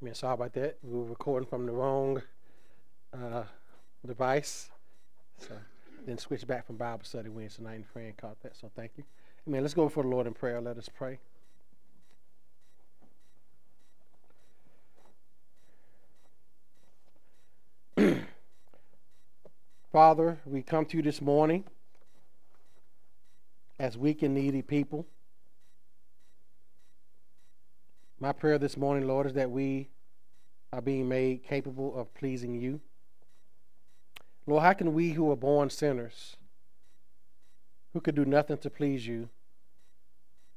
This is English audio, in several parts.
I mean, sorry about that. We were recording from the wrong uh, device. So then switch back from Bible study Wednesday night, and friend caught that. So thank you. Amen. Let's go before the Lord in prayer. Let us pray. Father, we come to you this morning as weak and needy people. My prayer this morning, Lord, is that we are being made capable of pleasing you. Lord, how can we who are born sinners, who could do nothing to please you,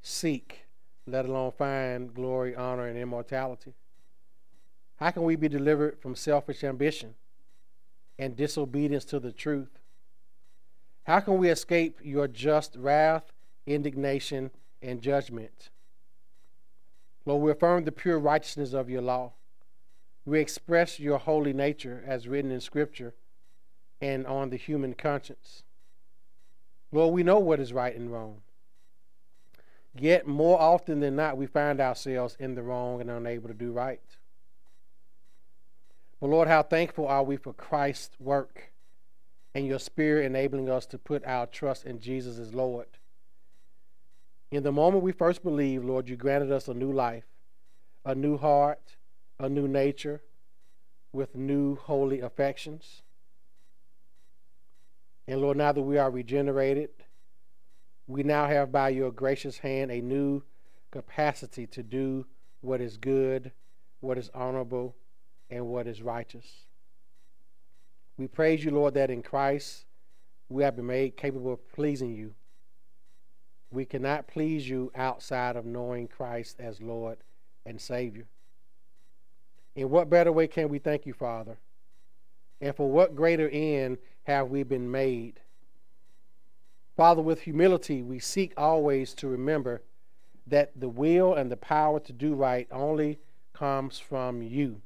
seek, let alone find glory, honor, and immortality? How can we be delivered from selfish ambition and disobedience to the truth? How can we escape your just wrath, indignation, and judgment? Lord, we affirm the pure righteousness of your law. We express your holy nature as written in Scripture and on the human conscience. Lord, we know what is right and wrong. Yet, more often than not, we find ourselves in the wrong and unable to do right. But, Lord, how thankful are we for Christ's work and your Spirit enabling us to put our trust in Jesus as Lord. In the moment we first believed, Lord, you granted us a new life, a new heart, a new nature, with new holy affections. And Lord, now that we are regenerated, we now have by your gracious hand a new capacity to do what is good, what is honorable, and what is righteous. We praise you, Lord, that in Christ we have been made capable of pleasing you we cannot please you outside of knowing Christ as Lord and Savior. In what better way can we thank you, Father? And for what greater end have we been made? Father, with humility, we seek always to remember that the will and the power to do right only comes from you.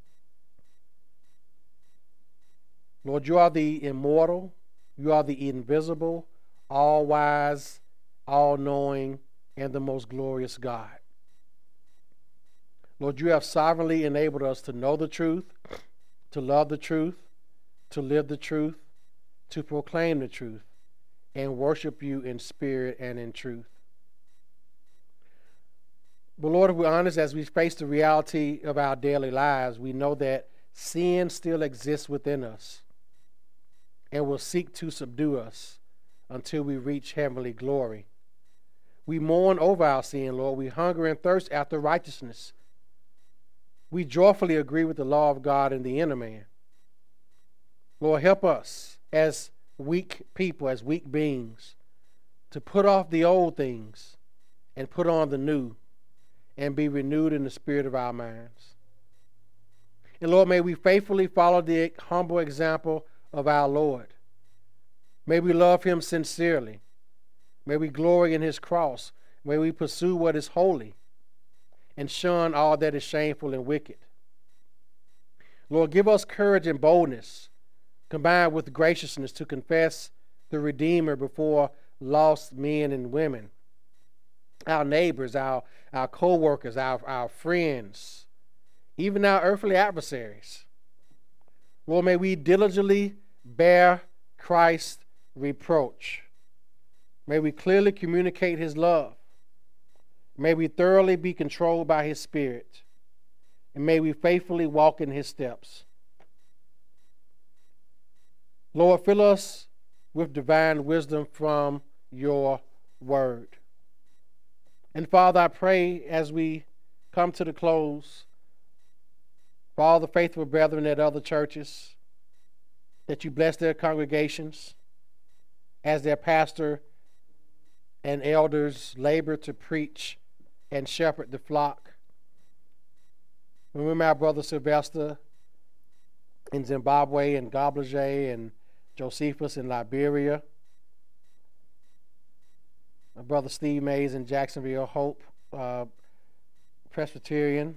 Lord, you are the immortal, you are the invisible, all wise, all knowing, and the most glorious God. Lord, you have sovereignly enabled us to know the truth, to love the truth, to live the truth, to proclaim the truth, and worship you in spirit and in truth. But Lord, if we're honest, as we face the reality of our daily lives, we know that sin still exists within us and will seek to subdue us until we reach heavenly glory. We mourn over our sin, Lord. We hunger and thirst after righteousness. We joyfully agree with the law of God in the inner man. Lord, help us as weak people, as weak beings, to put off the old things and put on the new and be renewed in the spirit of our minds. And Lord, may we faithfully follow the humble example of our Lord. May we love him sincerely. May we glory in his cross. May we pursue what is holy and shun all that is shameful and wicked. Lord, give us courage and boldness combined with graciousness to confess the Redeemer before lost men and women, our neighbors, our, our co workers, our, our friends, even our earthly adversaries. Lord, may we diligently bear Christ's reproach May we clearly communicate His love. May we thoroughly be controlled by His Spirit. And may we faithfully walk in His steps. Lord, fill us with divine wisdom from your word. And Father, I pray as we come to the close for all the faithful brethren at other churches that you bless their congregations as their pastor and elders labor to preach and shepherd the flock. Remember our brother Sylvester in Zimbabwe and Goblage and Josephus in Liberia. My brother Steve Mays in Jacksonville, Hope uh, Presbyterian.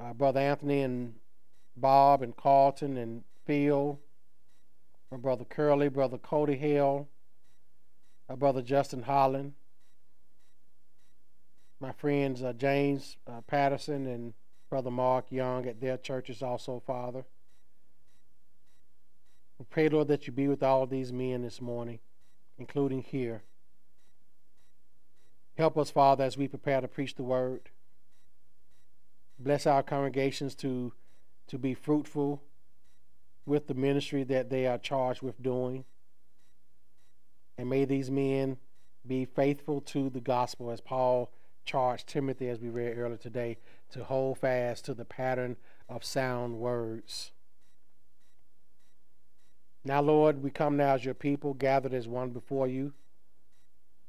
Uh, brother Anthony and Bob and Carlton and Phil. My brother Curly, brother Cody Hale brother Justin Holland, my friends uh, James uh, Patterson and Brother Mark Young at their churches also, Father. We pray, Lord, that you be with all these men this morning, including here. Help us, Father, as we prepare to preach the word. Bless our congregations to, to be fruitful with the ministry that they are charged with doing. And may these men be faithful to the gospel as Paul charged Timothy, as we read earlier today, to hold fast to the pattern of sound words. Now, Lord, we come now as your people, gathered as one before you,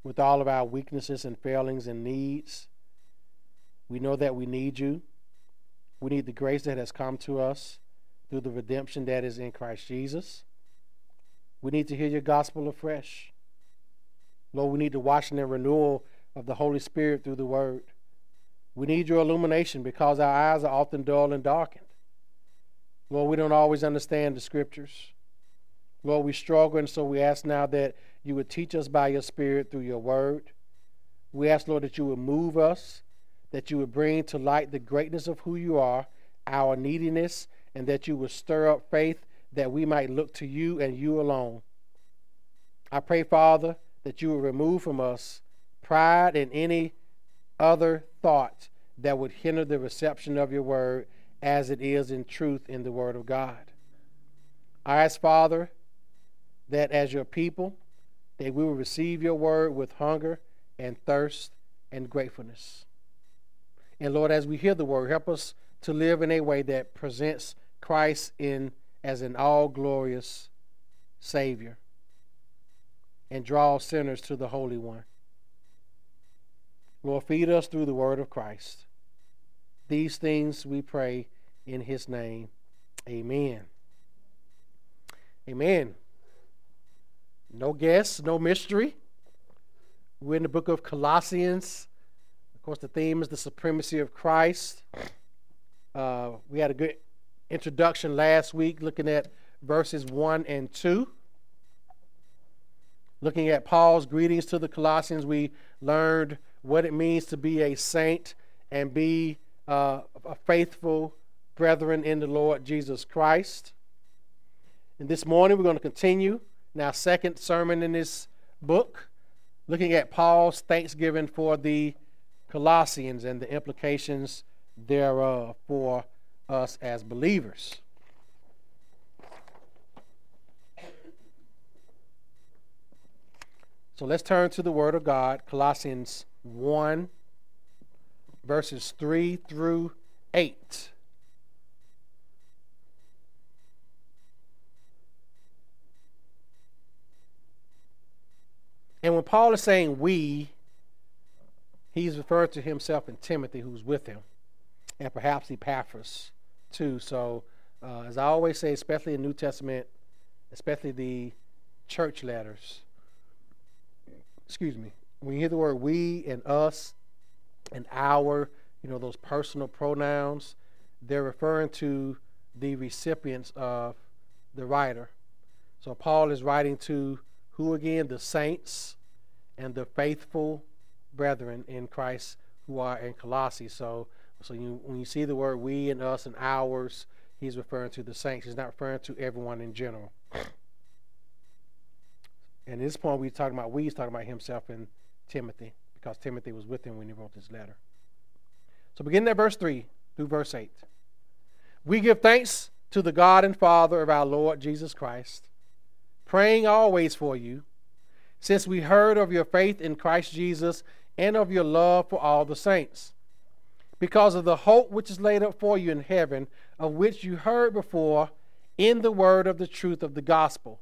with all of our weaknesses and failings and needs. We know that we need you. We need the grace that has come to us through the redemption that is in Christ Jesus. We need to hear your gospel afresh. Lord, we need the washing and renewal of the Holy Spirit through the word. We need your illumination because our eyes are often dull and darkened. Lord, we don't always understand the scriptures. Lord, we struggle, and so we ask now that you would teach us by your Spirit through your word. We ask, Lord, that you would move us, that you would bring to light the greatness of who you are, our neediness, and that you would stir up faith that we might look to you and you alone. I pray, Father, that you would remove from us pride and any other thought that would hinder the reception of your word as it is in truth in the word of God. I ask, Father, that as your people, that we will receive your word with hunger and thirst and gratefulness. And Lord, as we hear the word, help us to live in a way that presents Christ in as an all glorious Savior and draw sinners to the Holy One. Lord, feed us through the word of Christ. These things we pray in his name. Amen. Amen. No guess, no mystery. We're in the book of Colossians. Of course, the theme is the supremacy of Christ. Uh, we had a good introduction last week looking at verses 1 and 2. Looking at Paul's greetings to the Colossians, we learned what it means to be a saint and be uh, a faithful brethren in the Lord Jesus Christ. And this morning we're going to continue now, second sermon in this book, looking at Paul's thanksgiving for the Colossians and the implications thereof for us as believers. So let's turn to the Word of God, Colossians 1, verses 3 through 8. And when Paul is saying we, he's referring to himself and Timothy, who's with him, and perhaps Epaphras too. So, uh, as I always say, especially in New Testament, especially the church letters, excuse me, when you hear the word we and us and our, you know, those personal pronouns, they're referring to the recipients of the writer. So Paul is writing to who again? The saints and the faithful brethren in Christ who are in Colossae. So, so you, when you see the word we and us and ours, he's referring to the saints. He's not referring to everyone in general. And at this point, we're talking about we, he's talking about himself and Timothy, because Timothy was with him when he wrote this letter. So, beginning at verse 3 through verse 8. We give thanks to the God and Father of our Lord Jesus Christ praying always for you, since we heard of your faith in Christ Jesus and of your love for all the saints, because of the hope which is laid up for you in heaven, of which you heard before in the word of the truth of the gospel,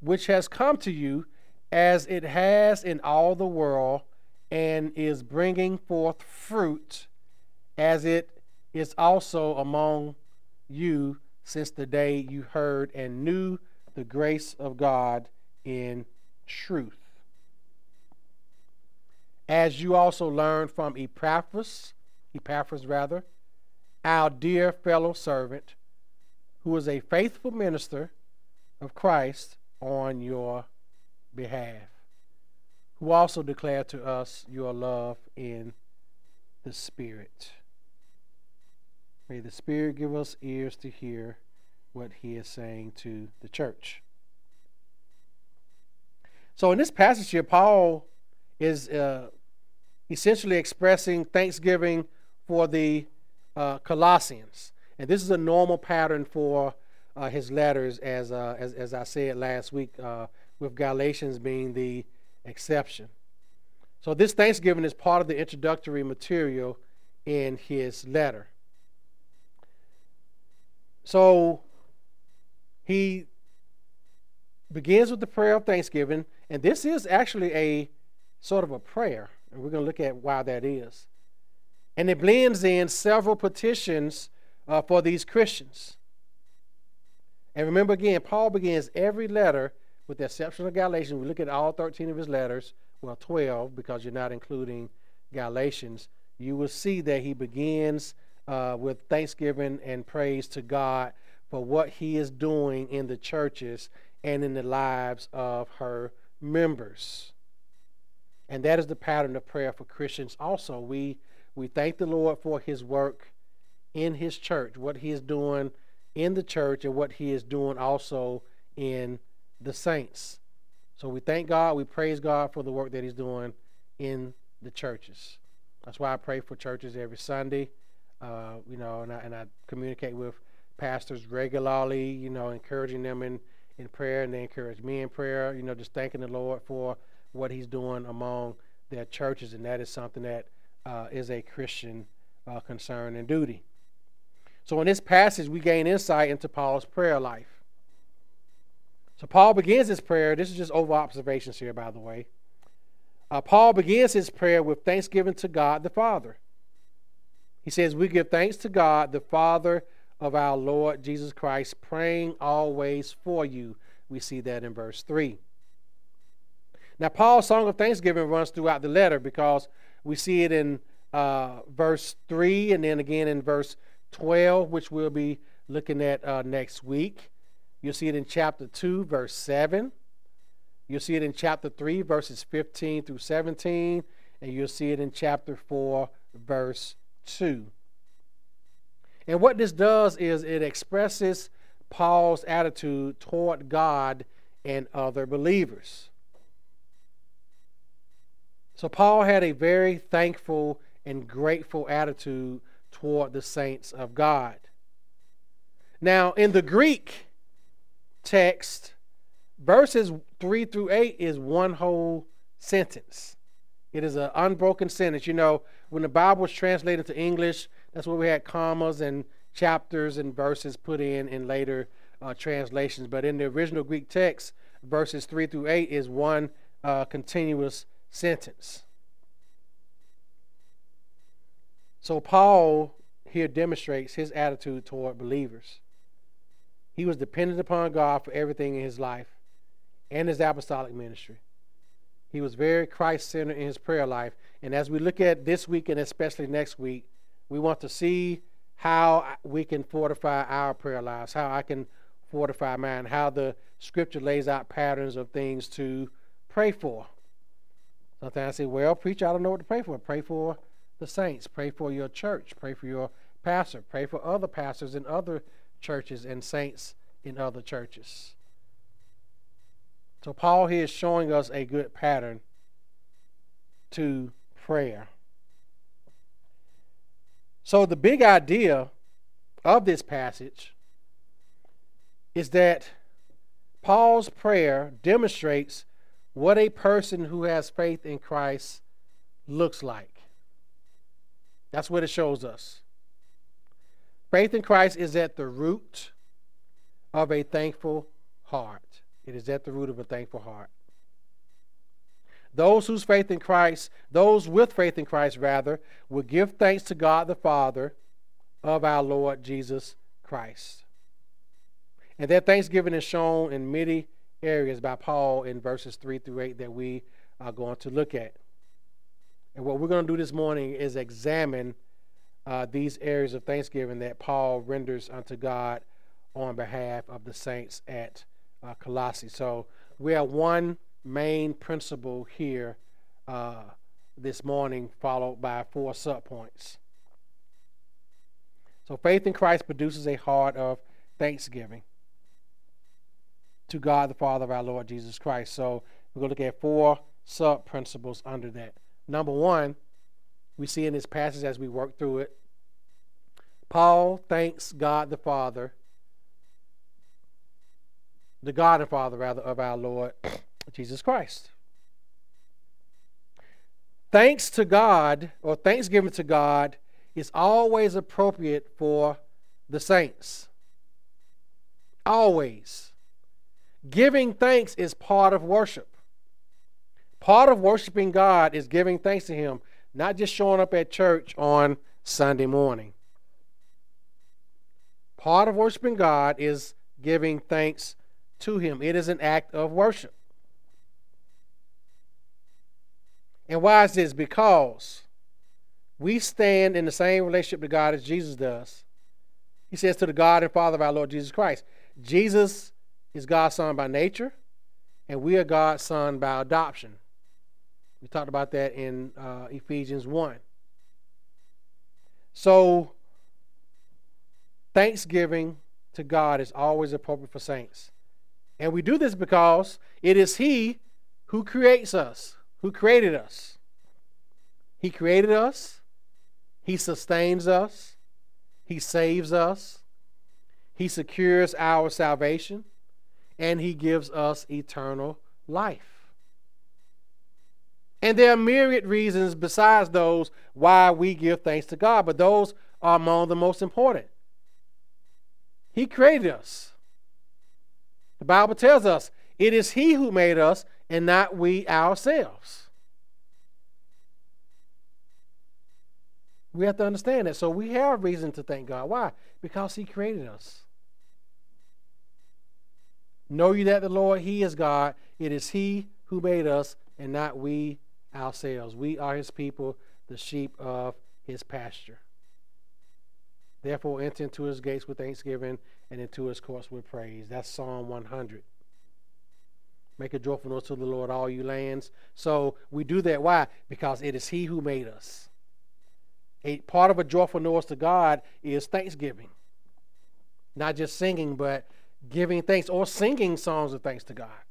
which has come to you as it has in all the world and is bringing forth fruit as it is also among you since the day you heard and knew the grace of God in truth. As you also learned from Epaphras, Epaphras rather, our dear fellow servant, who is a faithful minister of Christ on your behalf, who also declared to us your love in the Spirit. May the Spirit give us ears to hear what he is saying to the church. So, in this passage here, Paul is uh, essentially expressing thanksgiving for the uh, Colossians. And this is a normal pattern for uh, his letters, as, uh, as, as I said last week, uh, with Galatians being the exception. So, this thanksgiving is part of the introductory material in his letter. So, he begins with the prayer of thanksgiving, and this is actually a sort of a prayer, and we're going to look at why that is. And it blends in several petitions uh, for these Christians. And remember again, Paul begins every letter, with the exception of Galatians. We look at all 13 of his letters, well, 12, because you're not including Galatians. You will see that he begins uh, with thanksgiving and praise to God for what he is doing in the churches and in the lives of her members. And that is the pattern of prayer for Christians also. We we thank the Lord for his work in his church, what he is doing in the church and what he is doing also in the saints. So we thank God, we praise God for the work that he's doing in the churches. That's why I pray for churches every Sunday. Uh, you know, and I, and I communicate with pastors regularly, you know, encouraging them in, in prayer, and they encourage me in prayer, you know, just thanking the Lord for what He's doing among their churches, and that is something that uh, is a Christian uh, concern and duty. So, in this passage, we gain insight into Paul's prayer life. So, Paul begins his prayer. This is just over observations here, by the way. Uh, Paul begins his prayer with thanksgiving to God the Father. He says, We give thanks to God the Father of our Lord Jesus Christ, praying always for you. We see that in verse 3. Now, Paul's song of thanksgiving runs throughout the letter because we see it in uh, verse 3 and then again in verse 12, which we'll be looking at uh, next week. You'll see it in chapter 2, verse 7. You'll see it in chapter 3, verses 15 through 17. And you'll see it in chapter 4, verse 2. And what this does is it expresses Paul's attitude toward God and other believers. So Paul had a very thankful and grateful attitude toward the saints of God. Now, in the Greek text, verses 3 through 8 is one whole sentence. It is an unbroken sentence. You know, when the Bible was translated to English, that's where we had commas and chapters and verses put in in later uh, translations. But in the original Greek text, verses 3 through 8 is one uh, continuous sentence. So Paul here demonstrates his attitude toward believers. He was dependent upon God for everything in his life and his apostolic ministry. He was very Christ centered in his prayer life. And as we look at this week and especially next week, we want to see how we can fortify our prayer lives, how I can fortify mine, how the scripture lays out patterns of things to pray for. Sometimes I say, well, preacher, I don't know what to pray for. Pray for the saints. Pray for your church. Pray for your pastor. Pray for other pastors in other churches and saints in other churches. So Paul here is showing us a good pattern to prayer. So, the big idea of this passage is that Paul's prayer demonstrates what a person who has faith in Christ looks like. That's what it shows us. Faith in Christ is at the root of a thankful heart. It is at the root of a thankful heart. Those whose faith in Christ, those with faith in Christ, rather, will give thanks to God the Father of our Lord Jesus Christ. And that thanksgiving is shown in many areas by Paul in verses 3 through 8 that we are going to look at. And what we're going to do this morning is examine uh, these areas of thanksgiving that Paul renders unto God on behalf of the saints at uh, Colossae. So we have one main principle here uh, this morning, followed by four subpoints. So faith in Christ produces a heart of thanksgiving to God the Father of our Lord Jesus Christ. So we're going to look at four sub principles under that. Number one, we see in this passage as we work through it, Paul thanks God the Father, the God and Father, rather, of our Lord Jesus Christ. Thanks to God, or thanksgiving to God, is always appropriate for the saints. Always. Giving thanks is part of worship. Part of worshiping God is giving thanks to Him, not just showing up at church on Sunday morning. Part of worshiping God is giving thanks to Him, it is an act of worship. And why is this? Because we stand in the same relationship to God as Jesus does. He says to the God and Father of our Lord Jesus Christ. Jesus is God's Son by nature, and we are God's Son by adoption. We talked about that in uh, Ephesians 1. So, thanksgiving to God is always appropriate for saints. And we do this because it is He who creates us, who created us. He created us, He sustains us, He saves us, He secures our salvation, and He gives us eternal life. And there are myriad reasons besides those why we give thanks to God, but those are among the most important. He created us. The Bible tells us it is He who made us and not we ourselves. We have to understand that. So we have reason to thank God. Why? Because He created us. Know you that the Lord, He is God. It is He who made us and not we ourselves. We are His people, the sheep of His pasture. Therefore, enter into His gates with thanksgiving and into His courts with praise. That's Psalm 100. Make a joyful noise to the Lord, all you lands. So we do that. Why? Because it is He who made us. A part of a joyful noise to God is thanksgiving. Not just singing, but giving thanks or singing songs of thanks to God.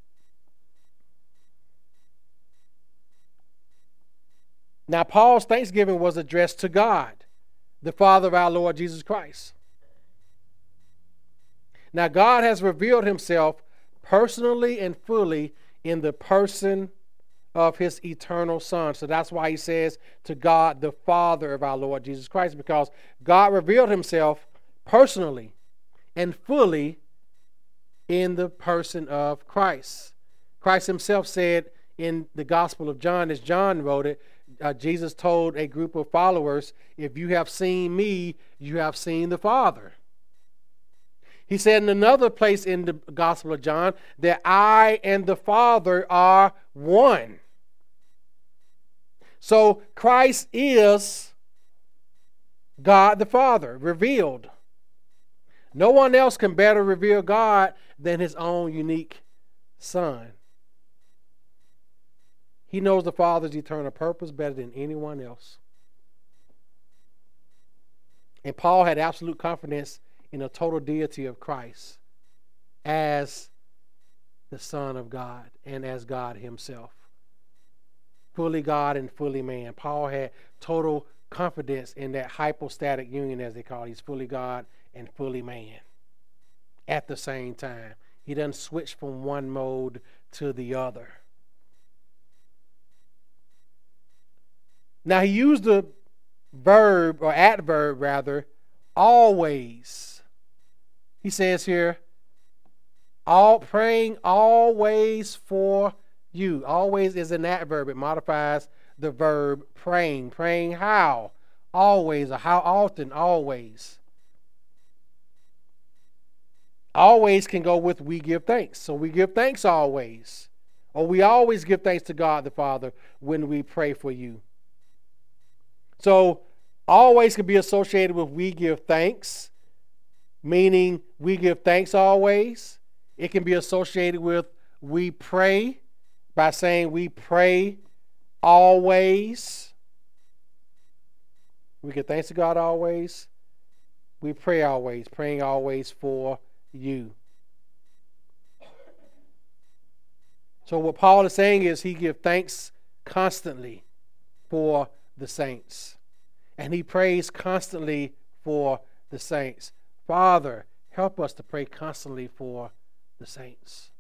Now, Paul's thanksgiving was addressed to God, the Father of our Lord Jesus Christ. Now, God has revealed himself personally and fully in the person of his eternal Son. So that's why he says to God, the Father of our Lord Jesus Christ, because God revealed himself personally and fully in the person of Christ. Christ himself said in the Gospel of John, as John wrote it, uh, Jesus told a group of followers, If you have seen me, you have seen the Father. He said in another place in the Gospel of John that I and the Father are one. So Christ is God the Father, revealed. No one else can better reveal God than his own unique Son. He knows the Father's eternal purpose better than anyone else. And Paul had absolute confidence in the total deity of Christ as the Son of God and as God Himself. Fully God and fully man. Paul had total confidence in that hypostatic union, as they call it. He's fully God and fully man at the same time. He doesn't switch from one mode to the other. Now he used the verb or adverb rather, always. He says here, all praying always for you. Always is an adverb. It modifies the verb praying. Praying how? Always or how often? Always. Always can go with we give thanks. So we give thanks always. Or we always give thanks to God the Father when we pray for you. So always can be associated with we give thanks, meaning we give thanks always. It can be associated with we pray by saying we pray always. We give thanks to God always. we pray always, praying always for you. So what Paul is saying is he give thanks constantly for the saints. And he prays constantly for the saints. Father, help us to pray constantly for the saints.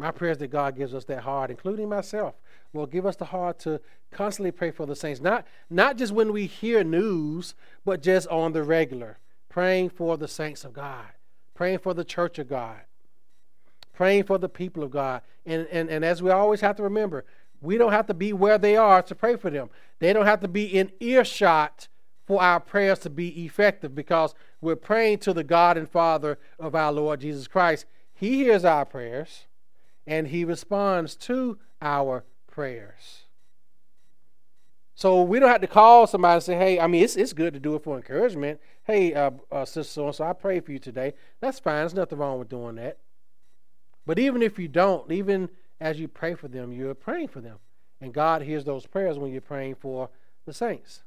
My prayer is that God gives us that heart, including myself. Lord, give us the heart to constantly pray for the saints. Not, not just when we hear news, but just on the regular. Praying for the saints of God, praying for the church of God, praying for the people of God. And, and, and as we always have to remember, we don't have to be where they are to pray for them. They don't have to be in earshot for our prayers to be effective because we're praying to the God and Father of our Lord Jesus Christ. He hears our prayers and He responds to our prayers. So we don't have to call somebody and say, hey, I mean, it's, it's good to do it for encouragement. Hey, uh, uh, Sister so and so, I pray for you today. That's fine. There's nothing wrong with doing that. But even if you don't, even as you pray for them, you're praying for them. And God hears those prayers when you're praying for the saints.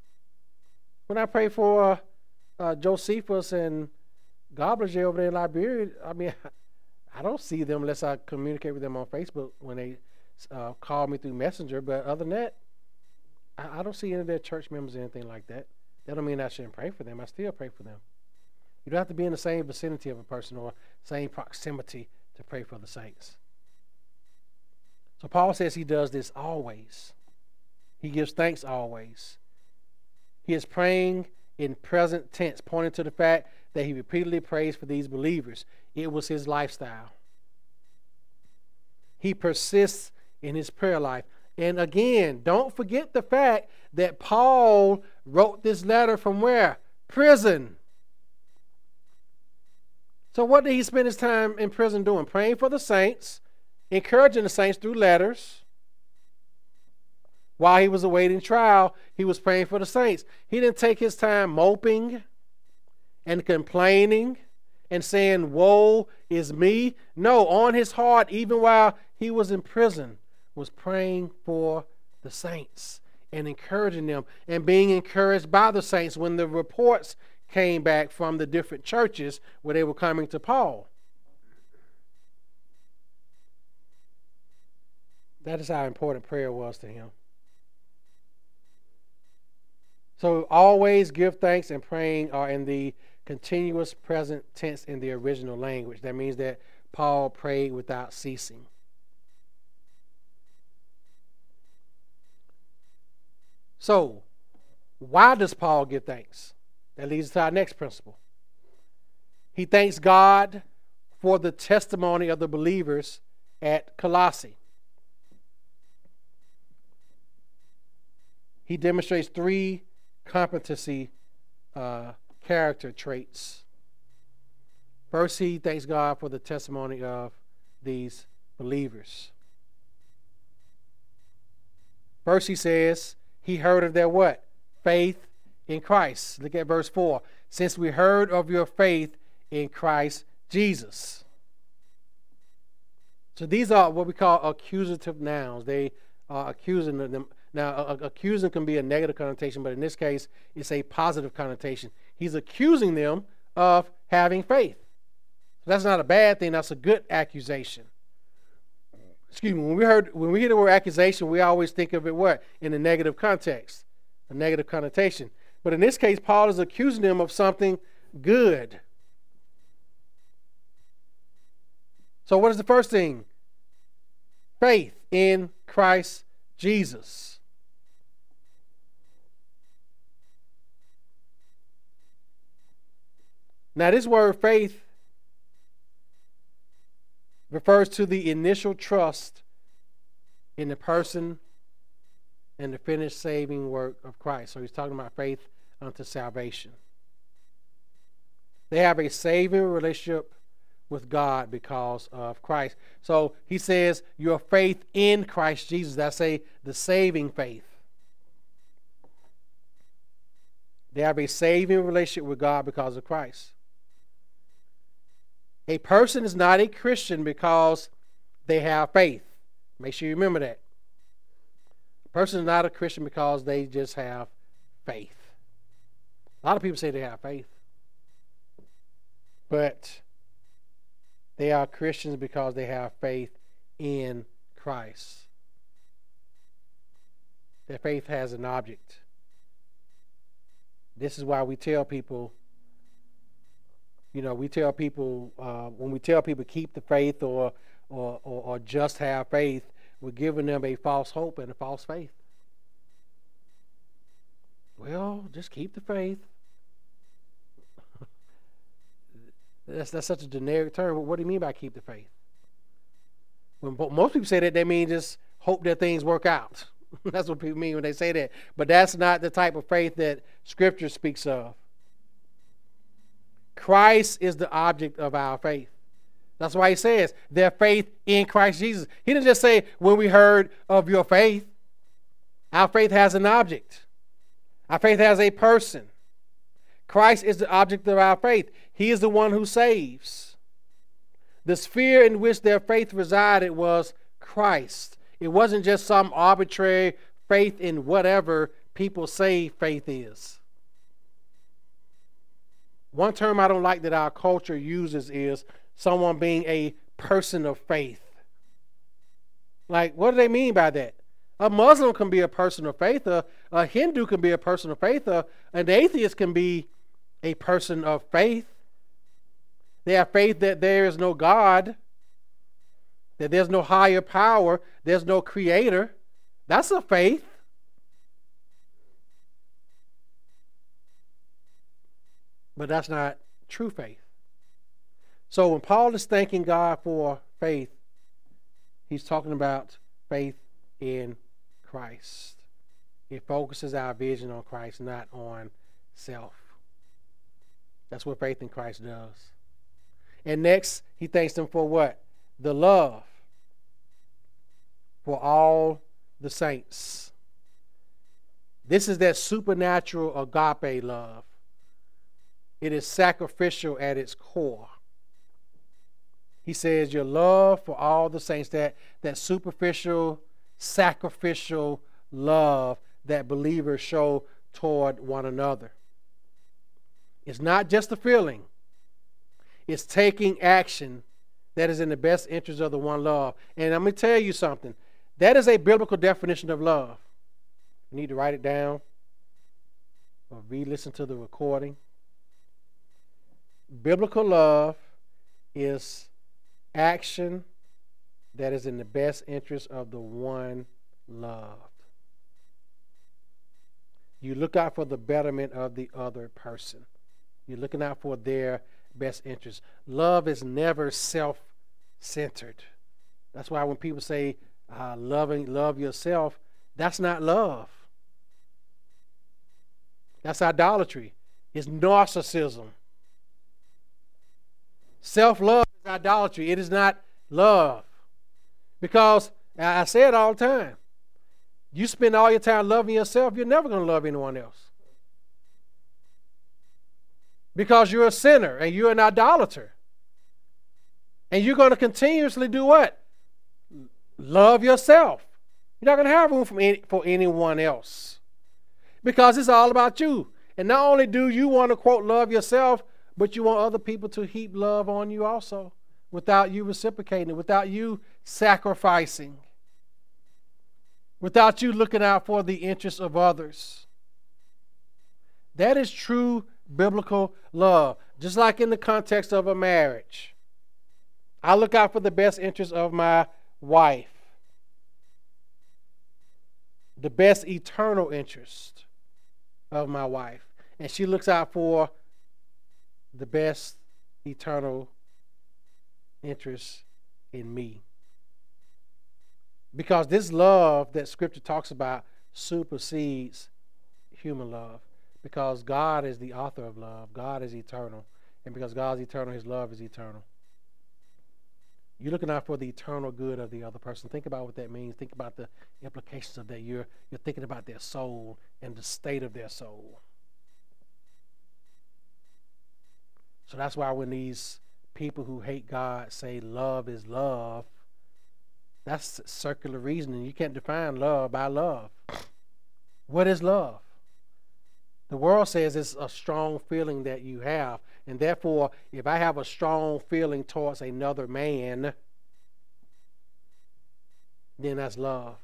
When I pray for uh, Josephus and Gobblers over there in Liberia, I mean, I don't see them unless I communicate with them on Facebook when they uh, call me through Messenger. But other than that, I, I don't see any of their church members or anything like that. That don't mean I shouldn't pray for them. I still pray for them. You don't have to be in the same vicinity of a person or same proximity to pray for the saints. So Paul says he does this always. He gives thanks always. He is praying in present tense, pointing to the fact that he repeatedly prays for these believers. It was his lifestyle. He persists in his prayer life. And again, don't forget the fact that Paul wrote this letter from where? Prison. So, what did he spend his time in prison doing? Praying for the saints, encouraging the saints through letters. While he was awaiting trial, he was praying for the saints. He didn't take his time moping and complaining and saying, Woe is me. No, on his heart, even while he was in prison, was praying for the saints and encouraging them and being encouraged by the saints when the reports came back from the different churches where they were coming to Paul. That is how important prayer was to him. So always give thanks and praying are in the continuous present tense in the original language. That means that Paul prayed without ceasing. So, why does Paul give thanks? That leads to our next principle. He thanks God for the testimony of the believers at Colossae. He demonstrates three competency uh, character traits. First, he thanks God for the testimony of these believers. First, he says, he heard of their what? Faith in Christ. Look at verse 4. Since we heard of your faith in Christ Jesus. So these are what we call accusative nouns. They are accusing them. Now, accusing can be a negative connotation, but in this case, it's a positive connotation. He's accusing them of having faith. That's not a bad thing, that's a good accusation excuse me, when we heard when we hear the word accusation, we always think of it what? In a negative context, a negative connotation. But in this case, Paul is accusing them of something good. So what is the first thing? Faith in Christ Jesus. Now, this word faith refers to the initial trust in the person and the finished saving work of Christ. So he's talking about faith unto salvation. They have a saving relationship with God because of Christ. So he says, Your faith in Christ Jesus. That's a the saving faith. They have a saving relationship with God because of Christ. A person is not a Christian because they have faith. Make sure you remember that. A person is not a Christian because they just have faith. A lot of people say they have faith, but they are Christians because they have faith in Christ. Their faith has an object. This is why we tell people, you know, we tell people uh, when we tell people keep the faith or, or, or, or just have faith, we're giving them a false hope and a false faith. Well, just keep the faith. that's that's such a generic term. What do you mean by keep the faith? When most people say that, they mean just hope that things work out. that's what people mean when they say that. But that's not the type of faith that Scripture speaks of. Christ is the object of our faith. That's why he says their faith in Christ Jesus. He didn't just say when we heard of your faith. Our faith has an object. Our faith has a person. Christ is the object of our faith. He is the one who saves. The sphere in which their faith resided was Christ. It wasn't just some arbitrary faith in whatever people say faith is. One term I don't like that our culture uses is someone being a person of faith. Like, what do they mean by that? A Muslim can be a person of faith, a, a Hindu can be a person of faith, a, an atheist can be a person of faith. They have faith that there is no God, that there's no higher power, there's no creator. That's a faith. But that's not true faith. So when Paul is thanking God for faith, he's talking about faith in Christ. It focuses our vision on Christ, not on self. That's what faith in Christ does. And next, he thanks them for what? The love for all the saints. This is that supernatural agape love. It is sacrificial at its core. He says, Your love for all the saints, that, that superficial, sacrificial love that believers show toward one another. It's not just a feeling, it's taking action that is in the best interest of the one love. And I'm going to tell you something that is a biblical definition of love. You need to write it down or re listen to the recording. Biblical love is action that is in the best interest of the one loved. You look out for the betterment of the other person. You're looking out for their best interest. Love is never self centered. That's why when people say uh, loving, love yourself, that's not love. That's idolatry. It's narcissism. Self love is idolatry. It is not love. Because I say it all the time. You spend all your time loving yourself, you're never going to love anyone else. Because you're a sinner and you're an idolater. And you're going to continuously do what? Love yourself. You're not going to have room for, any, for anyone else. Because it's all about you. And not only do you want to, quote, love yourself, but you want other people to heap love on you also without you reciprocating, without you sacrificing, without you looking out for the interests of others. That is true biblical love, just like in the context of a marriage. I look out for the best interests of my wife, the best eternal interest of my wife, and she looks out for the best eternal interest in me. Because this love that Scripture talks about supersedes human love. Because God is the author of love, God is eternal. And because God is eternal, His love is eternal. You're looking out for the eternal good of the other person. Think about what that means. Think about the implications of that. You're, you're thinking about their soul and the state of their soul. So that's why when these people who hate God say love is love, that's circular reasoning. You can't define love by love. What is love? The world says it's a strong feeling that you have. And therefore, if I have a strong feeling towards another man, then that's love.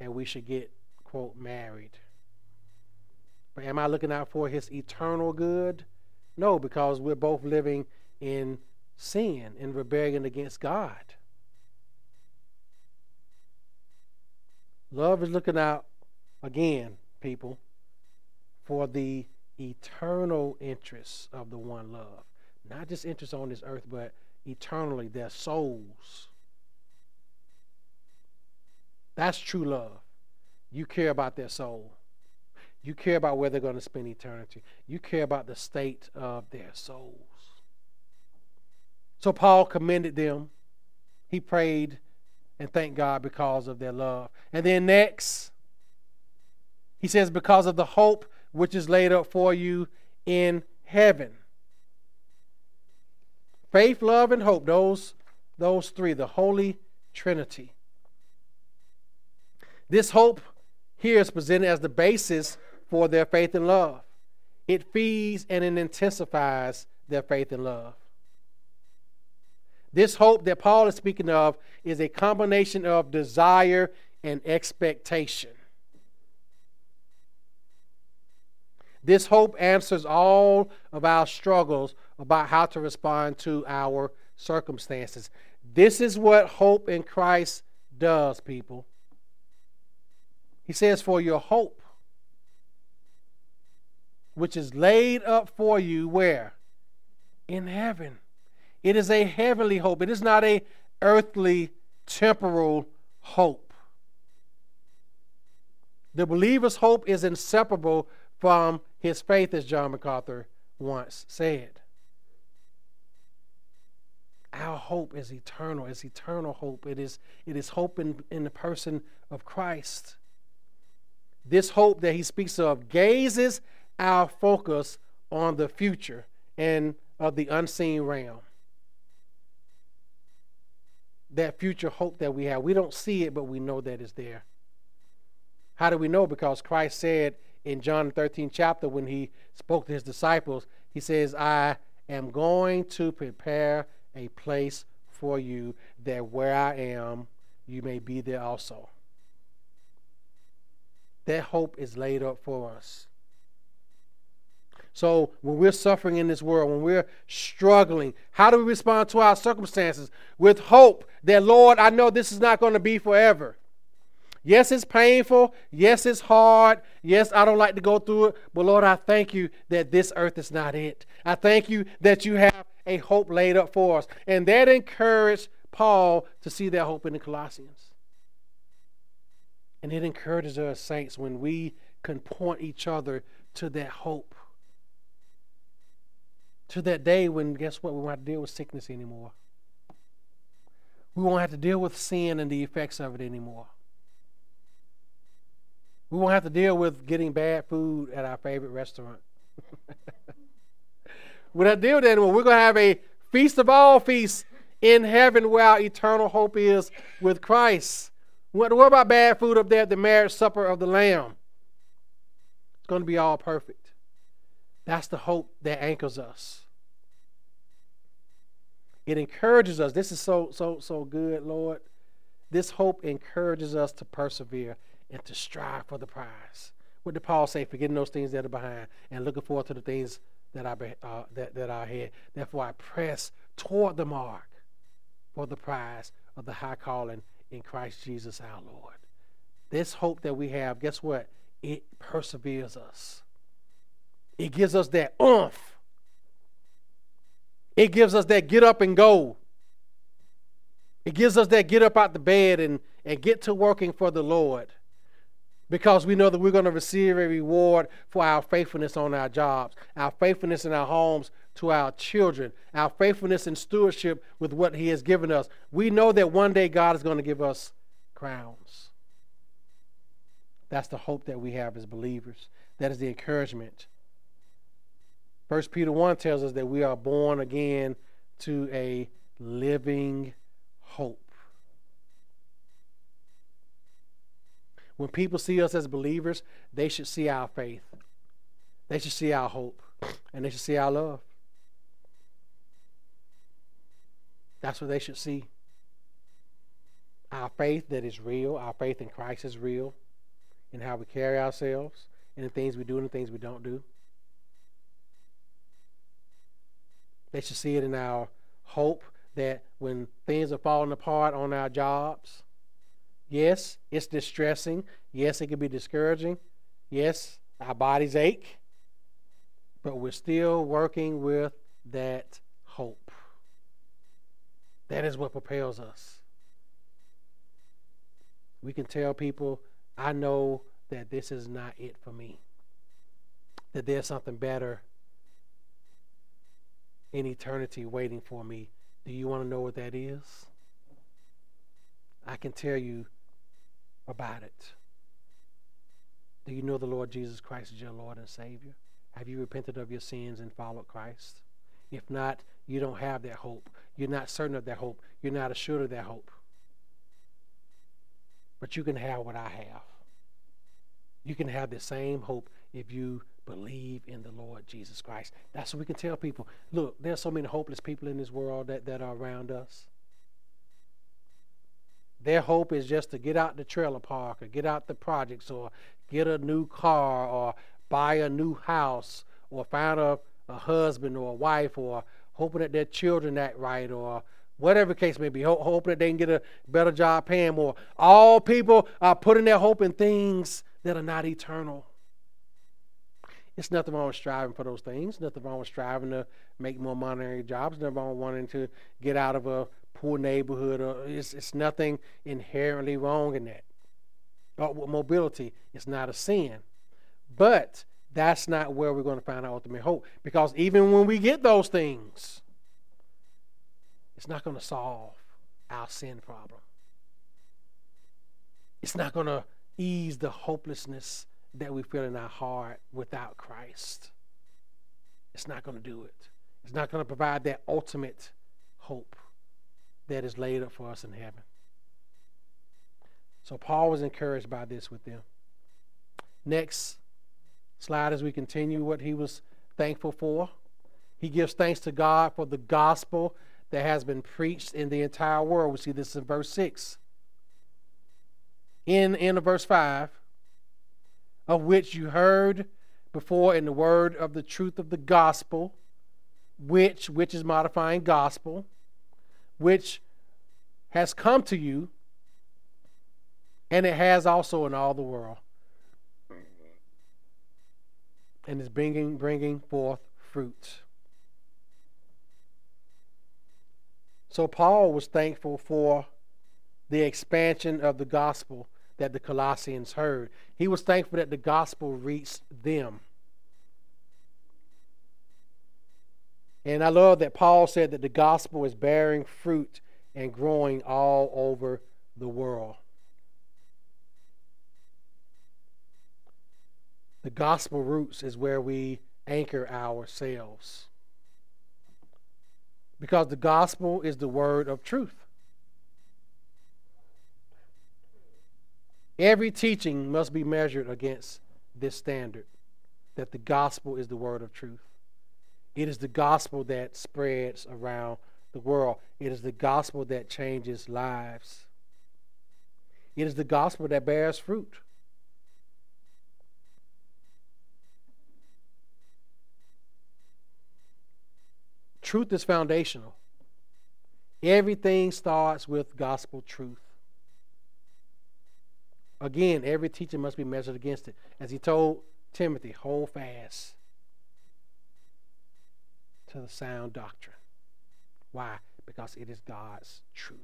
And we should get, quote, married. But am I looking out for his eternal good? No, because we're both living in sin, in rebellion against God. Love is looking out, again, people, for the eternal interests of the one love. Not just interests on this earth, but eternally, their souls. That's true love. You care about their soul. You care about where they're going to spend eternity. You care about the state of their souls. So Paul commended them. He prayed and thanked God because of their love. And then next, he says, because of the hope which is laid up for you in heaven. Faith, love, and hope, those, those three, the Holy Trinity. This hope here is presented as the basis for their faith and love. It feeds and it intensifies their faith and love. This hope that Paul is speaking of is a combination of desire and expectation. This hope answers all of our struggles about how to respond to our circumstances. This is what hope in Christ does, people. He says, For your hope, which is laid up for you, where? In heaven. It is a heavenly hope. It is not a earthly, temporal hope. The believer's hope is inseparable from his faith, as John MacArthur once said. Our hope is eternal. It's eternal hope. It is, it is hope in, in the person of Christ. This hope that he speaks of gazes our focus on the future and of the unseen realm. That future hope that we have. We don't see it, but we know that it's there. How do we know? Because Christ said in John 13 chapter when he spoke to his disciples, he says, I am going to prepare a place for you that where I am, you may be there also. That hope is laid up for us. So when we're suffering in this world, when we're struggling, how do we respond to our circumstances? With hope that, Lord, I know this is not going to be forever. Yes, it's painful. Yes, it's hard. Yes, I don't like to go through it. But Lord, I thank you that this earth is not it. I thank you that you have a hope laid up for us. And that encouraged Paul to see that hope in the Colossians. And it encourages us, saints, when we can point each other to that hope. To that day when, guess what, we won't have to deal with sickness anymore. We won't have to deal with sin and the effects of it anymore. We won't have to deal with getting bad food at our favorite restaurant. we don't deal with that anymore. We're going to have a feast of all feasts in heaven where our eternal hope is with Christ. What, what about bad food up there at the marriage supper of the Lamb? It's going to be all perfect. That's the hope that anchors us. It encourages us. This is so, so, so good, Lord. This hope encourages us to persevere and to strive for the prize. What did Paul say? Forgetting those things that are behind and looking forward to the things that are, uh, that, that are ahead. Therefore, I press toward the mark for the prize of the high calling in Christ Jesus our Lord. This hope that we have, guess what? It perseveres us. It gives us that oomph. It gives us that get up and go. It gives us that get up out the bed and, and get to working for the Lord because we know that we're going to receive a reward for our faithfulness on our jobs, our faithfulness in our homes to our children, our faithfulness in stewardship with what He has given us. We know that one day God is going to give us crowns. That's the hope that we have as believers. That is the encouragement. First Peter 1 tells us that we are born again to a living hope. When people see us as believers, they should see our faith. They should see our hope and they should see our love. That's what they should see. Our faith that is real, our faith in Christ is real, in how we carry ourselves, in the things we do and the things we don't do. They should see it in our hope that when things are falling apart on our jobs, yes, it's distressing. Yes, it can be discouraging. Yes, our bodies ache. But we're still working with that hope. That is what propels us. We can tell people, I know that this is not it for me, that there's something better in eternity waiting for me. Do you want to know what that is? I can tell you about it. Do you know the Lord Jesus Christ is your Lord and Savior? Have you repented of your sins and followed Christ? If not, you don't have that hope. You're not certain of that hope. You're not assured of that hope. But you can have what I have. You can have the same hope if you believe in the Lord Jesus Christ. That's what we can tell people. Look, there's so many hopeless people in this world that, that are around us. Their hope is just to get out the trailer park or get out the projects or get a new car or buy a new house or find a, a husband or a wife or hoping that their children act right or whatever case may be, hoping that they can get a better job paying more. All people are putting their hope in things that are not eternal. It's nothing wrong with striving for those things. Nothing wrong with striving to make more monetary jobs. Nothing wrong with wanting to get out of a poor neighborhood. Or it's, it's nothing inherently wrong in that. Oh, mobility is not a sin. But that's not where we're going to find our ultimate hope. Because even when we get those things, it's not going to solve our sin problem. It's not going to ease the hopelessness that we feel in our heart without Christ. It's not going to do it. It's not going to provide that ultimate hope that is laid up for us in heaven. So Paul was encouraged by this with them. Next slide as we continue what he was thankful for. He gives thanks to God for the gospel that has been preached in the entire world. We see this in verse 6. In, in verse 5, of which you heard before in the word of the truth of the gospel, which which is modifying gospel, which has come to you, and it has also in all the world, and is bringing bringing forth fruit. So Paul was thankful for the expansion of the gospel that the Colossians heard. He was thankful that the gospel reached them. And I love that Paul said that the gospel is bearing fruit and growing all over the world. The gospel roots is where we anchor ourselves. Because the gospel is the word of truth. Every teaching must be measured against this standard that the gospel is the word of truth. It is the gospel that spreads around the world. It is the gospel that changes lives. It is the gospel that bears fruit. Truth is foundational. Everything starts with gospel truth. Again, every teaching must be measured against it. As he told Timothy, hold fast to the sound doctrine. Why? Because it is God's truth.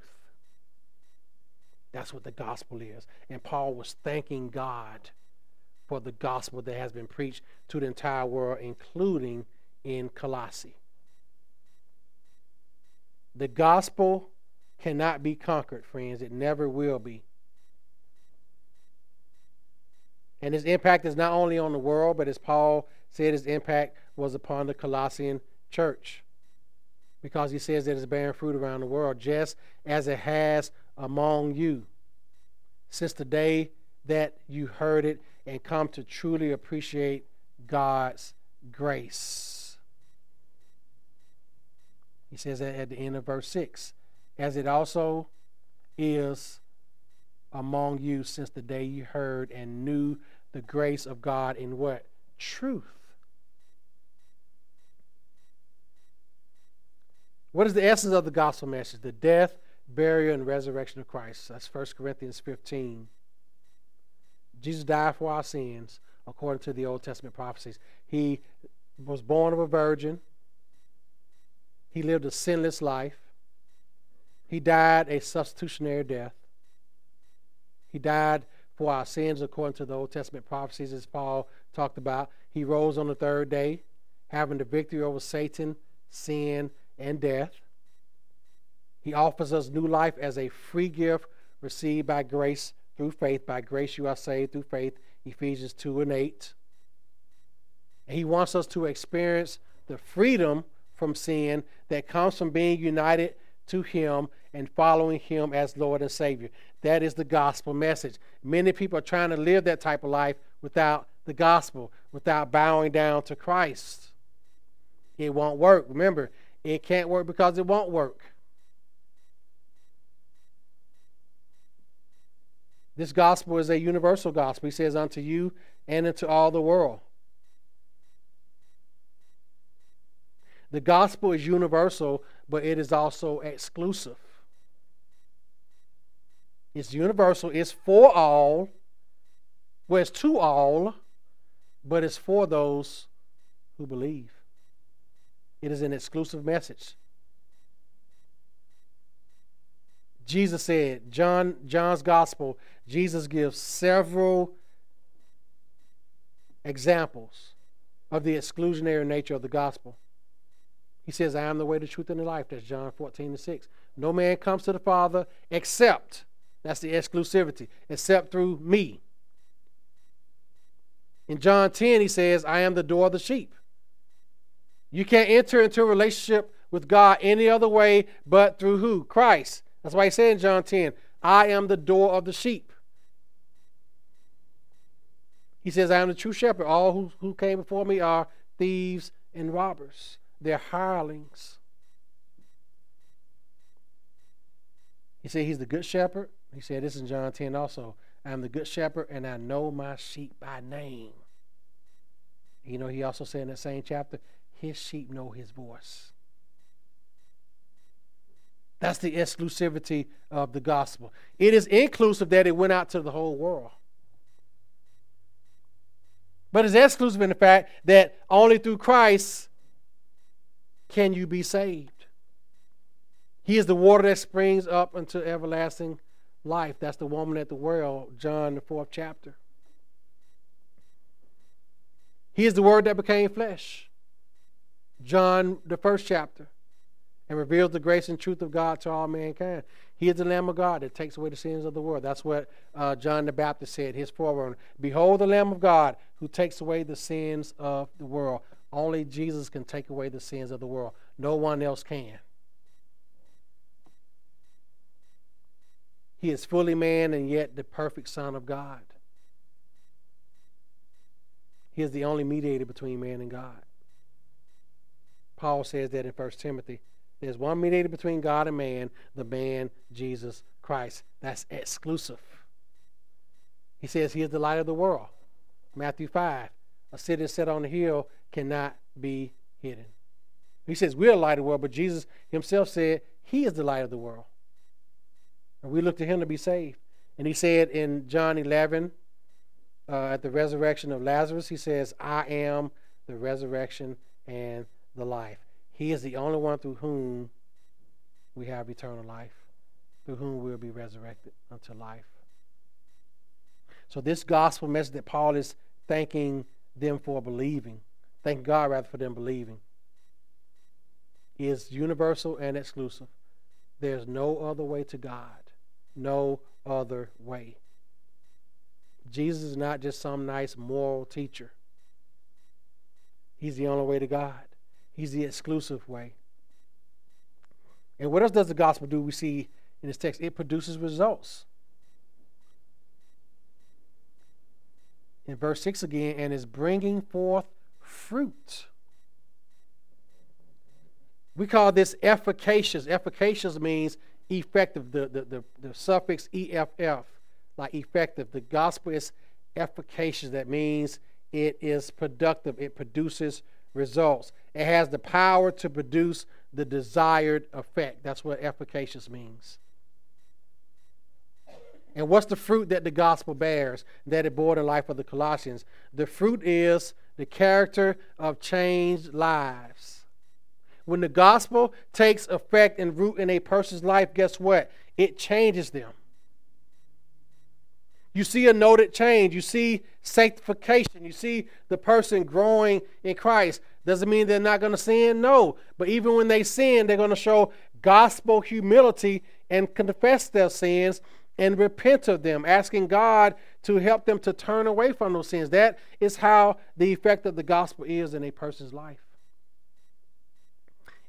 That's what the gospel is. And Paul was thanking God for the gospel that has been preached to the entire world, including in Colossae. The gospel cannot be conquered, friends. It never will be. And his impact is not only on the world, but as Paul said, his impact was upon the Colossian church. Because he says that it's bearing fruit around the world, just as it has among you. Since the day that you heard it and come to truly appreciate God's grace. He says that at the end of verse 6 as it also is among you since the day you heard and knew the grace of God in what? Truth. What is the essence of the gospel message? The death, burial, and resurrection of Christ. That's 1 Corinthians 15. Jesus died for our sins according to the Old Testament prophecies. He was born of a virgin. He lived a sinless life. He died a substitutionary death. He died for our sins according to the Old Testament prophecies, as Paul talked about. He rose on the third day, having the victory over Satan, sin, and death. He offers us new life as a free gift received by grace through faith. By grace you are saved through faith, Ephesians 2 and 8. And he wants us to experience the freedom from sin that comes from being united to Him and following Him as Lord and Savior. That is the gospel message. Many people are trying to live that type of life without the gospel, without bowing down to Christ. It won't work. Remember, it can't work because it won't work. This gospel is a universal gospel. He says, unto you and unto all the world. The gospel is universal, but it is also exclusive. It's universal, it's for all, well, it's to all, but it's for those who believe. It is an exclusive message. Jesus said, John John's gospel, Jesus gives several examples of the exclusionary nature of the gospel. He says, I am the way, the truth, and the life. That's John 14 and 6. No man comes to the Father except, that's the exclusivity, except through me. In John 10, he says, I am the door of the sheep. You can't enter into a relationship with God any other way but through who? Christ. That's why he said in John 10, I am the door of the sheep. He says, I am the true shepherd. All who, who came before me are thieves and robbers. They're hirelings. He said he's the good shepherd. He said this in John 10 also. I am the good shepherd and I know my sheep by name. You know, he also said in that same chapter, his sheep know his voice. That's the exclusivity of the gospel. It is inclusive that it went out to the whole world. But it's exclusive in the fact that only through Christ can you be saved. He is the water that springs up into everlasting life. That's the woman at the well, John, the fourth chapter. He is the word that became flesh, John, the first chapter, and reveals the grace and truth of God to all mankind. He is the Lamb of God that takes away the sins of the world. That's what uh, John the Baptist said, his forerunner. Behold the Lamb of God who takes away the sins of the world. Only Jesus can take away the sins of the world. No one else can. He is fully man and yet the perfect Son of God. He is the only mediator between man and God. Paul says that in 1 Timothy. There's one mediator between God and man, the man Jesus Christ. That's exclusive. He says he is the light of the world. Matthew 5. A city set on the hill cannot be hidden. He says we're the light of the world, but Jesus himself said he is the light of the world. And we look to him to be saved. And he said in John 11, uh, at the resurrection of Lazarus, he says, I am the resurrection and the life. He is the only one through whom we have eternal life, through whom we'll be resurrected unto life. So, this gospel message that Paul is thanking them for believing, thank God rather for them believing, is universal and exclusive. There's no other way to God. No other way. Jesus is not just some nice moral teacher. He's the only way to God. He's the exclusive way. And what else does the gospel do? We see in this text, it produces results. in verse 6 again, and is bringing forth fruit. We call this efficacious. Efficacious means effective. The, the, the, the suffix EFF, like effective. The gospel is efficacious. That means it is productive, it produces results. It has the power to produce the desired effect. That's what efficacious means. And what's the fruit that the gospel bears that it bore the life of the Colossians? The fruit is the character of changed lives. When the gospel takes effect and root in a person's life, guess what? It changes them. You see a noted change. You see sanctification. You see the person growing in Christ. Doesn't mean they're not going to sin, no. But even when they sin, they're going to show gospel humility and confess their sins and repent of them, asking God to help them to turn away from those sins. That is how the effect of the gospel is in a person's life.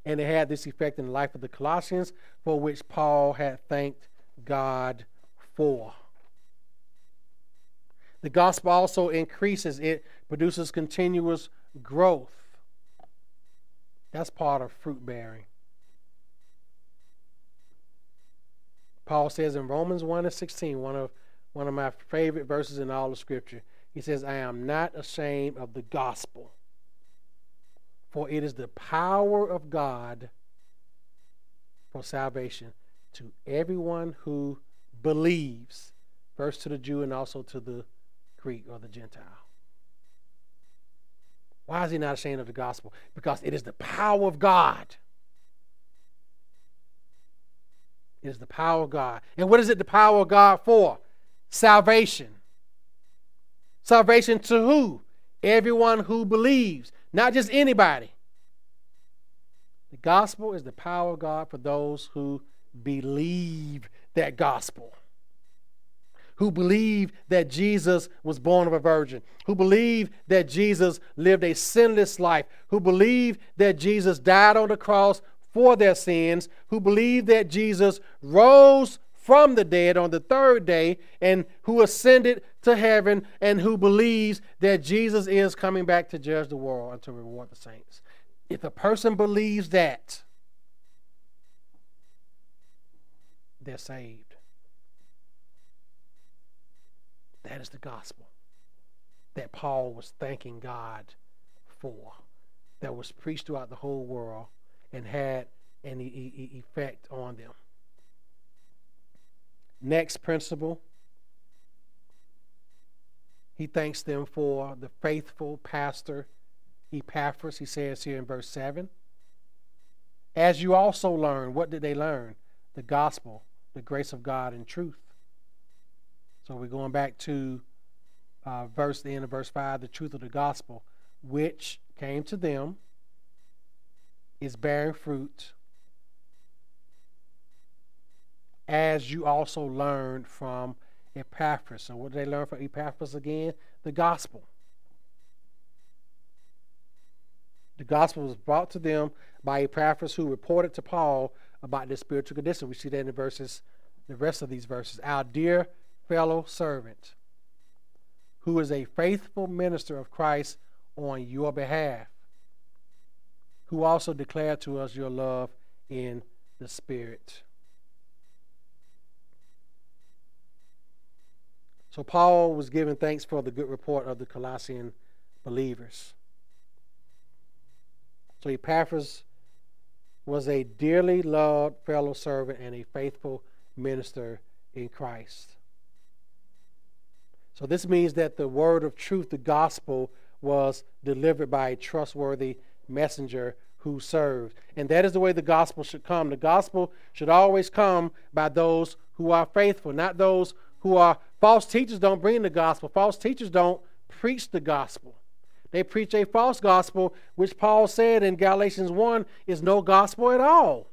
And it had this effect in the life of the Colossians, for which Paul had thanked God for. The gospel also increases, it produces continuous growth. That's part of fruit bearing. Paul says in Romans 1 and 16, one of, one of my favorite verses in all of Scripture, he says, I am not ashamed of the gospel, for it is the power of God for salvation to everyone who believes, first to the Jew and also to the Greek or the Gentile. Why is he not ashamed of the gospel? Because it is the power of God is the power of God. And what is it the power of God for? Salvation. Salvation to who? Everyone who believes, not just anybody. The gospel is the power of God for those who believe that gospel. Who believe that Jesus was born of a virgin, who believe that Jesus lived a sinless life, who believe that Jesus died on the cross for their sins, who believe that Jesus rose from the dead on the third day and who ascended to heaven and who believes that Jesus is coming back to judge the world and to reward the saints. If a person believes that, they're saved. That is the gospel that Paul was thanking God for, that was preached throughout the whole world and had an e- effect on them. Next principle, he thanks them for the faithful pastor Epaphras, he says here in verse 7. As you also learn, what did they learn? The gospel, the grace of God, and truth. So we're going back to uh, verse the end of verse 5 the truth of the gospel, which came to them is bearing fruit, as you also learned from Epaphras. So, what did they learn from Epaphras again? The gospel. The gospel was brought to them by Epaphras, who reported to Paul about their spiritual condition. We see that in the verses, the rest of these verses. Our dear fellow servant, who is a faithful minister of Christ on your behalf who also declared to us your love in the Spirit. So Paul was giving thanks for the good report of the Colossian believers. So Epaphras was a dearly loved fellow servant and a faithful minister in Christ. So this means that the word of truth, the gospel, was delivered by a trustworthy messenger who serves. And that is the way the gospel should come. The gospel should always come by those who are faithful, not those who are false teachers don't bring the gospel. False teachers don't preach the gospel. They preach a false gospel, which Paul said in Galatians 1 is no gospel at all.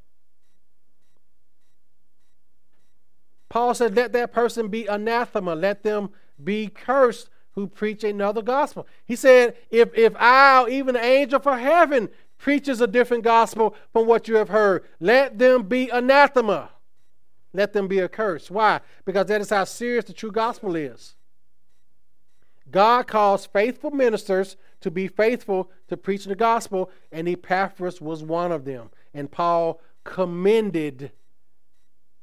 Paul said, Let that person be anathema, let them be cursed who preach another gospel. He said, If, if I, even an angel from heaven, preaches a different gospel from what you have heard. Let them be anathema. Let them be accursed. Why? Because that is how serious the true gospel is. God calls faithful ministers to be faithful to preach the gospel, and Epaphras was one of them. And Paul commended,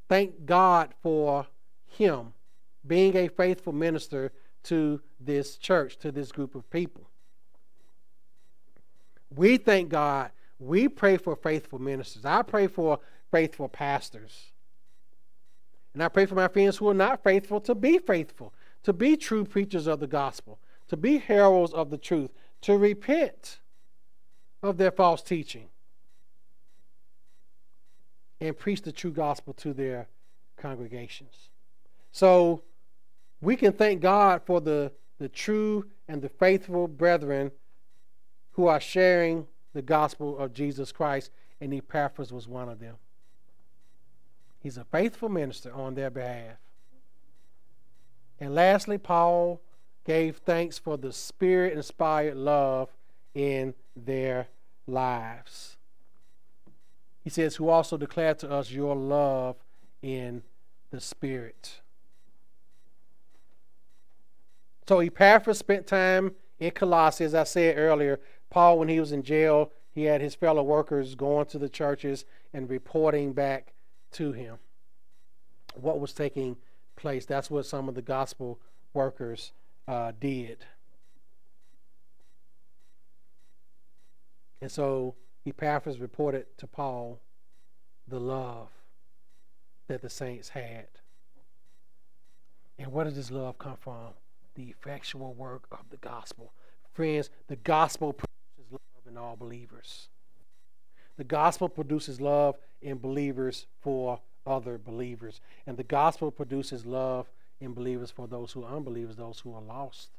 thank God for him being a faithful minister to this church, to this group of people. We thank God. We pray for faithful ministers. I pray for faithful pastors. And I pray for my friends who are not faithful to be faithful, to be true preachers of the gospel, to be heralds of the truth, to repent of their false teaching, and preach the true gospel to their congregations. So we can thank God for the, the true and the faithful brethren who are sharing the gospel of Jesus Christ, and Epaphras was one of them. He's a faithful minister on their behalf. And lastly, Paul gave thanks for the spirit inspired love in their lives. He says, Who also declared to us your love in the Spirit. So Epaphras spent time in Colossae, as I said earlier. Paul, when he was in jail, he had his fellow workers going to the churches and reporting back to him what was taking place. That's what some of the gospel workers uh, did. And so Epaphras reported to Paul the love that the saints had. And where does this love come from? The effectual work of the gospel. Friends, the gospel produces love in all believers. The gospel produces love in believers for other believers. And the gospel produces love in believers for those who are unbelievers, those who are lost.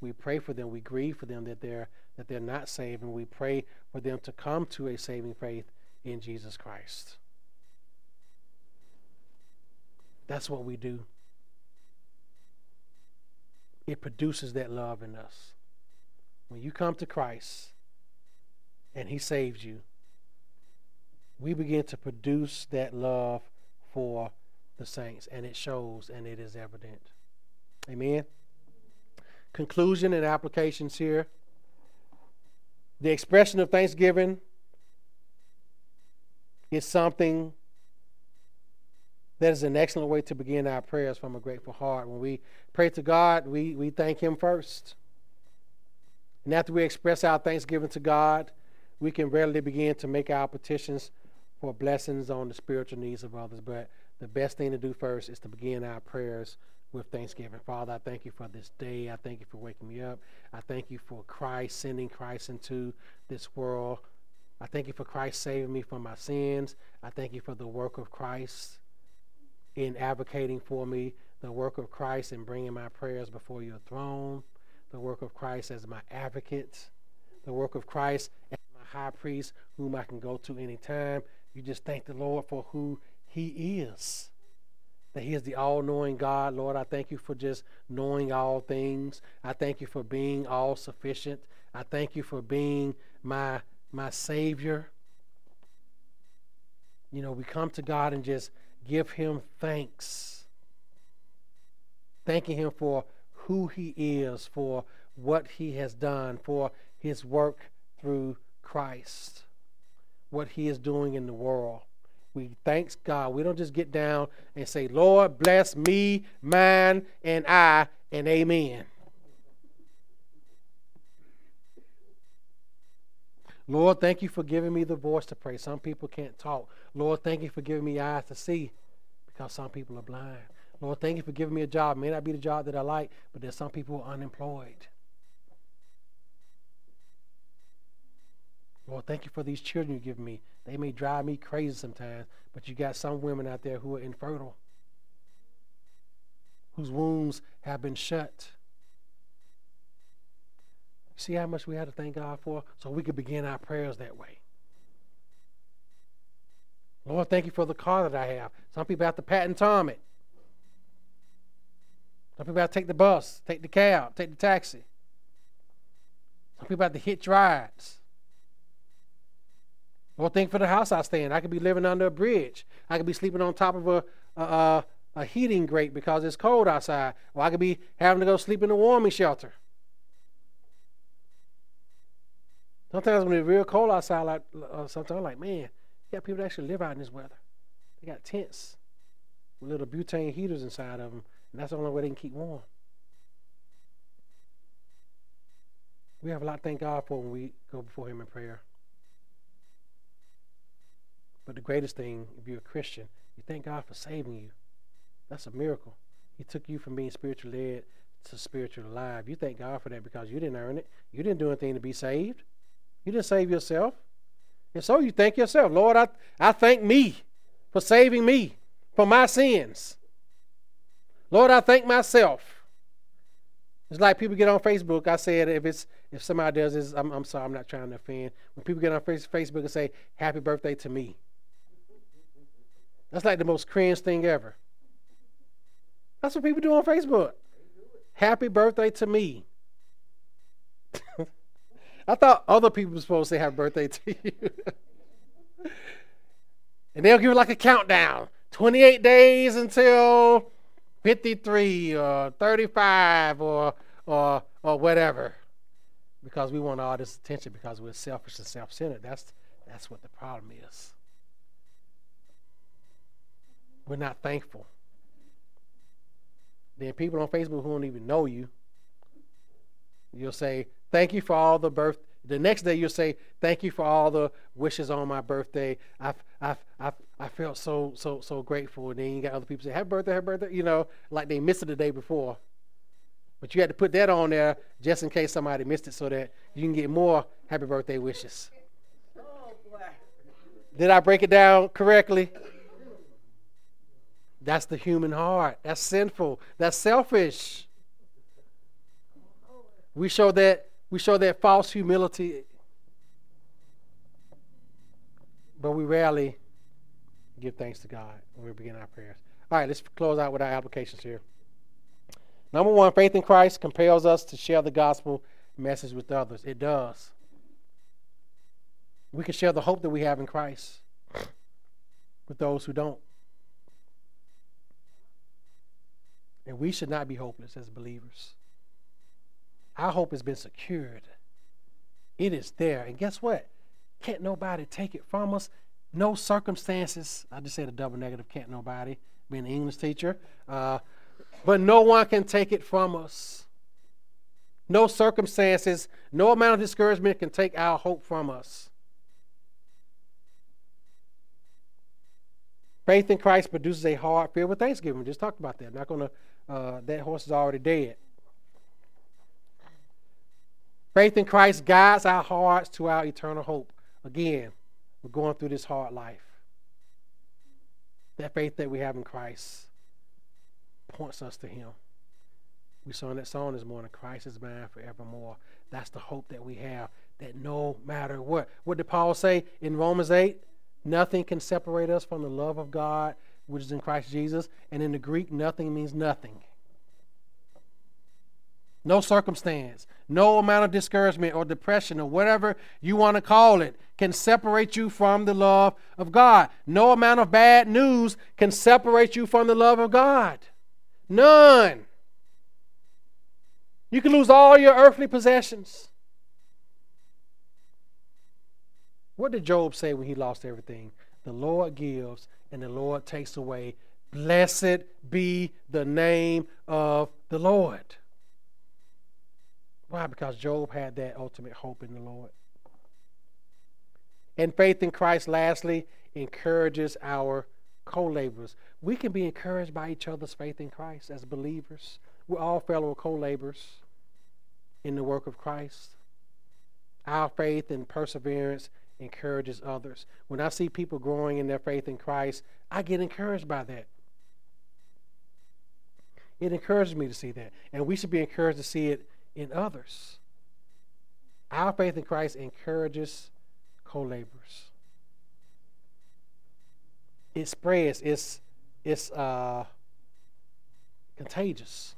We pray for them. We grieve for them that they're that they're not saved, and we pray for them to come to a saving faith in Jesus Christ. That's what we do. It produces that love in us. When you come to Christ and He saves you, we begin to produce that love for the saints, and it shows and it is evident. Amen. Conclusion and applications here. The expression of thanksgiving is something that is an excellent way to begin our prayers from a grateful heart. When we pray to God, we, we thank Him first. And after we express our thanksgiving to God, we can readily begin to make our petitions for blessings on the spiritual needs of others. But the best thing to do first is to begin our prayers with thanksgiving. Father, I thank you for this day. I thank you for waking me up. I thank you for Christ sending Christ into this world. I thank you for Christ saving me from my sins. I thank you for the work of Christ in advocating for me, the work of Christ in bringing my prayers before your throne, the work of Christ as my advocate, the work of Christ as my high priest whom I can go to anytime, you just thank the Lord for who He is. That He is the all knowing God. Lord, I thank you for just knowing all things. I thank you for being all sufficient. I thank you for being my, my Savior. You know, we come to God and just give Him thanks. Thanking Him for who He is, for what He has done, for His work through Christ what he is doing in the world. We thanks God. We don't just get down and say, Lord, bless me, mine, and I, and amen. Lord, thank you for giving me the voice to pray. Some people can't talk. Lord, thank you for giving me eyes to see because some people are blind. Lord, thank you for giving me a job. It may not be the job that I like, but there's some people who are unemployed. Lord, thank you for these children you give me. They may drive me crazy sometimes, but you got some women out there who are infertile, whose wombs have been shut. See how much we have to thank God for? So we could begin our prayers that way. Lord, thank you for the car that I have. Some people have to pat and tom it. Some people have to take the bus, take the cab, take the taxi. Some people have to hitch rides. Lord, thank for the house I stay in. I could be living under a bridge. I could be sleeping on top of a, a, a heating grate because it's cold outside. Or I could be having to go sleep in a warming shelter. Sometimes when it's real cold outside, like uh, sometimes I'm like, man, you got people that actually live out in this weather. They got tents with little butane heaters inside of them, and that's the only way they can keep warm. We have a lot to thank God for when we go before Him in prayer. But the greatest thing, if you're a Christian, you thank God for saving you. That's a miracle. He took you from being spiritually led to spiritually alive. You thank God for that because you didn't earn it. You didn't do anything to be saved. You didn't save yourself. And so you thank yourself. Lord, I, I thank me for saving me from my sins. Lord, I thank myself. It's like people get on Facebook. I said if it's if somebody does this, I'm, I'm sorry, I'm not trying to offend. When people get on Facebook and say happy birthday to me. That's like the most cringe thing ever. That's what people do on Facebook. Happy birthday to me. I thought other people were supposed to happy birthday to you. and they'll give it like a countdown 28 days until 53 or 35 or, or, or whatever. Because we want all this attention because we're selfish and self centered. That's, that's what the problem is. We're not thankful. Then people on Facebook who don't even know you, you'll say, Thank you for all the birth. The next day you'll say, Thank you for all the wishes on my birthday. I I I I felt so so so grateful. And then you got other people say, Happy birthday, happy birthday, you know, like they missed it the day before. But you had to put that on there just in case somebody missed it so that you can get more happy birthday wishes. Oh, Did I break it down correctly? That's the human heart. That's sinful. That's selfish. We show that we show that false humility, but we rarely give thanks to God when we begin our prayers. All right, let's close out with our applications here. Number one, faith in Christ compels us to share the gospel message with others. It does. We can share the hope that we have in Christ with those who don't. And we should not be hopeless as believers. Our hope has been secured. It is there. And guess what? Can't nobody take it from us. No circumstances. I just said a double negative, can't nobody, being an English teacher. Uh, but no one can take it from us. No circumstances, no amount of discouragement can take our hope from us. Faith in Christ produces a heart filled with thanksgiving. We just talked about that. I'm not going to, uh, that horse is already dead. Faith in Christ guides our hearts to our eternal hope. Again, we're going through this hard life. That faith that we have in Christ points us to Him. We in that song this morning, Christ is mine forevermore. That's the hope that we have, that no matter what. What did Paul say in Romans 8? Nothing can separate us from the love of God, which is in Christ Jesus. And in the Greek, nothing means nothing. No circumstance, no amount of discouragement or depression or whatever you want to call it can separate you from the love of God. No amount of bad news can separate you from the love of God. None. You can lose all your earthly possessions. What did Job say when he lost everything? The Lord gives and the Lord takes away. Blessed be the name of the Lord. Why? Because Job had that ultimate hope in the Lord. And faith in Christ, lastly, encourages our co laborers. We can be encouraged by each other's faith in Christ as believers. We're all fellow co laborers in the work of Christ. Our faith and perseverance encourages others. When I see people growing in their faith in Christ, I get encouraged by that. It encourages me to see that. And we should be encouraged to see it in others. Our faith in Christ encourages co laborers. It spreads, it's, it's uh, contagious.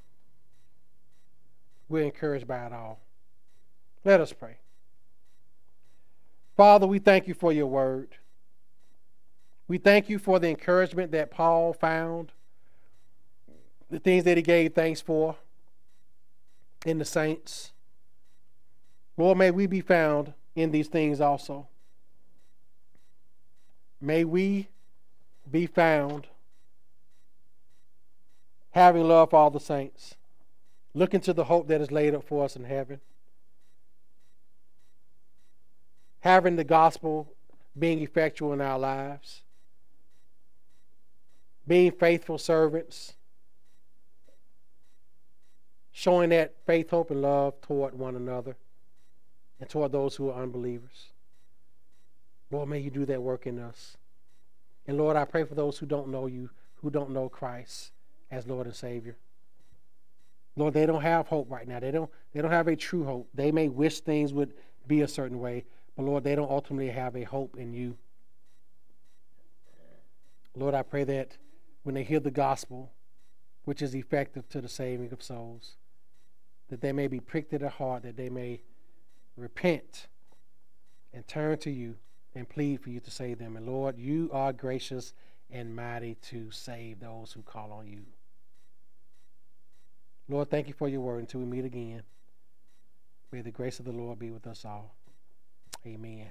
We're encouraged by it all. Let us pray. Father, we thank you for your word. We thank you for the encouragement that Paul found, the things that he gave thanks for in the saints. Lord, may we be found in these things also. May we be found having love for all the saints, looking to the hope that is laid up for us in heaven, having the gospel being effectual in our lives, being faithful servants, showing that faith, hope, and love toward one another and toward those who are unbelievers. Lord, may you do that work in us. And Lord, I pray for those who don't know you, who don't know Christ as Lord and Savior. Lord, they don't have hope right now. They don't, they don't have a true hope. They may wish things would be a certain way, but Lord, they don't ultimately have a hope in you. Lord, I pray that when they hear the gospel, which is effective to the saving of souls, that they may be pricked at the heart, that they may repent and turn to you and plead for you to save them. And Lord, you are gracious and mighty to save those who call on you. Lord, thank you for your word until we meet again. May the grace of the Lord be with us all. Amen.